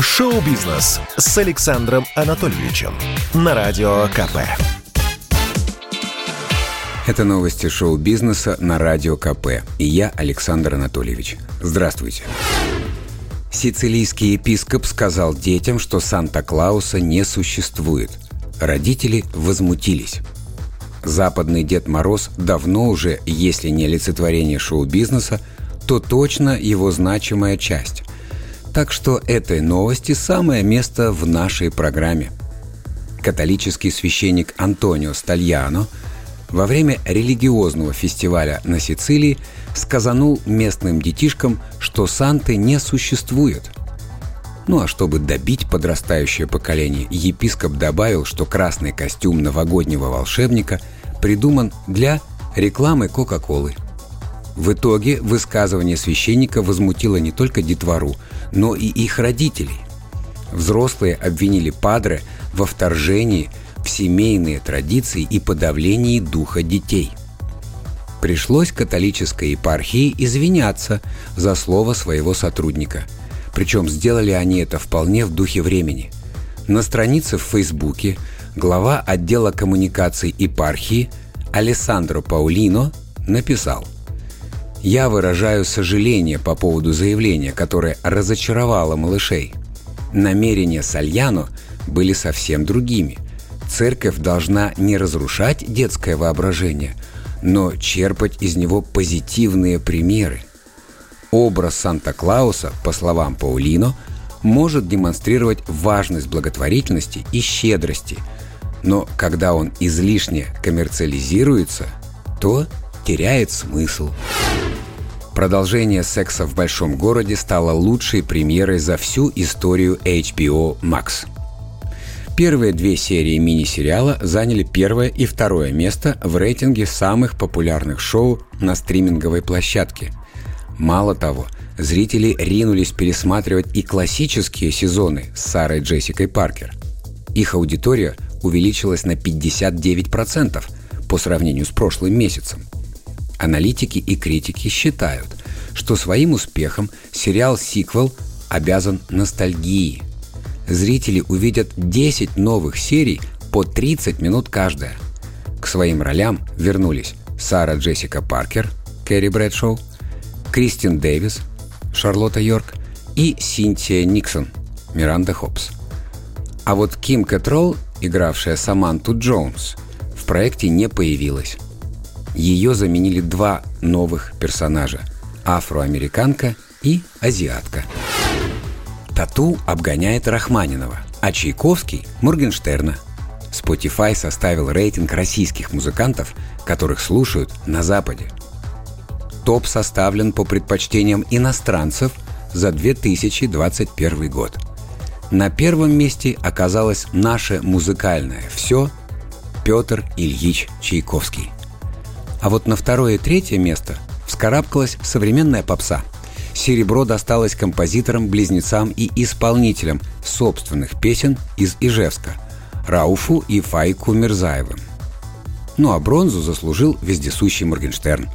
Шоу-бизнес с Александром Анатольевичем на Радио КП. Это новости шоу-бизнеса на Радио КП. И я, Александр Анатольевич. Здравствуйте. Сицилийский епископ сказал детям, что Санта-Клауса не существует. Родители возмутились. Западный Дед Мороз давно уже, если не олицетворение шоу-бизнеса, то точно его значимая часть. Так что этой новости самое место в нашей программе. Католический священник Антонио Стальяно во время религиозного фестиваля на Сицилии сказанул местным детишкам, что Санты не существует. Ну а чтобы добить подрастающее поколение, епископ добавил, что красный костюм новогоднего волшебника придуман для рекламы Кока-Колы – в итоге высказывание священника возмутило не только детвору, но и их родителей. Взрослые обвинили Падре во вторжении в семейные традиции и подавлении духа детей. Пришлось католической епархии извиняться за слово своего сотрудника. Причем сделали они это вполне в духе времени. На странице в Фейсбуке глава отдела коммуникаций епархии Алессандро Паулино написал – я выражаю сожаление по поводу заявления, которое разочаровало малышей. Намерения Сальяно были совсем другими. Церковь должна не разрушать детское воображение, но черпать из него позитивные примеры. Образ Санта-Клауса, по словам Паулино, может демонстрировать важность благотворительности и щедрости, но когда он излишне коммерциализируется, то теряет смысл. Продолжение «Секса в большом городе» стало лучшей премьерой за всю историю HBO Max. Первые две серии мини-сериала заняли первое и второе место в рейтинге самых популярных шоу на стриминговой площадке. Мало того, зрители ринулись пересматривать и классические сезоны с Сарой Джессикой Паркер. Их аудитория увеличилась на 59% по сравнению с прошлым месяцем – Аналитики и критики считают, что своим успехом сериал-сиквел обязан ностальгии. Зрители увидят 10 новых серий по 30 минут каждая. К своим ролям вернулись Сара Джессика Паркер, Кэрри Брэдшоу, Кристин Дэвис, Шарлотта Йорк и Синтия Никсон, Миранда Хопс. А вот Ким Кэтролл, игравшая Саманту Джонс, в проекте не появилась. Ее заменили два новых персонажа – афроамериканка и азиатка. Тату обгоняет Рахманинова, а Чайковский – Моргенштерна. Spotify составил рейтинг российских музыкантов, которых слушают на Западе. Топ составлен по предпочтениям иностранцев за 2021 год. На первом месте оказалось наше музыкальное «Все» Петр Ильич Чайковский. А вот на второе и третье место вскарабкалась современная попса. Серебро досталось композиторам-близнецам и исполнителям собственных песен из Ижевска – Рауфу и Файку Мирзаевым. Ну а бронзу заслужил вездесущий Моргенштерн.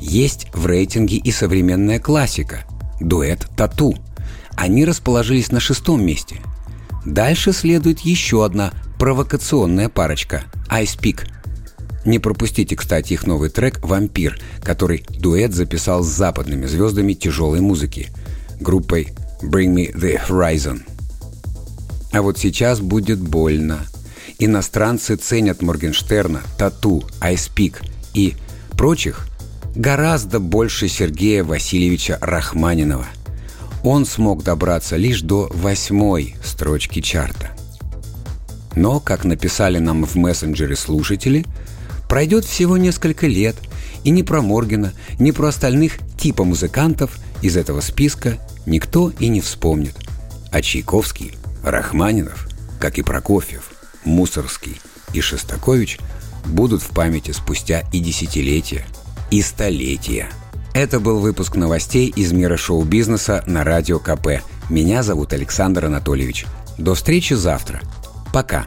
Есть в рейтинге и современная классика – дуэт «Тату». Они расположились на шестом месте. Дальше следует еще одна провокационная парочка – «Ice Peak» Не пропустите, кстати, их новый трек «Вампир», который дуэт записал с западными звездами тяжелой музыки, группой «Bring Me The Horizon». А вот сейчас будет больно. Иностранцы ценят Моргенштерна, Тату, Айспик и прочих гораздо больше Сергея Васильевича Рахманинова. Он смог добраться лишь до восьмой строчки чарта. Но, как написали нам в мессенджере слушатели – Пройдет всего несколько лет, и ни про Моргена, ни про остальных типа музыкантов из этого списка никто и не вспомнит. А Чайковский, Рахманинов, как и Прокофьев, Мусорский и Шостакович будут в памяти спустя и десятилетия, и столетия. Это был выпуск новостей из мира шоу-бизнеса на Радио КП. Меня зовут Александр Анатольевич. До встречи завтра. Пока.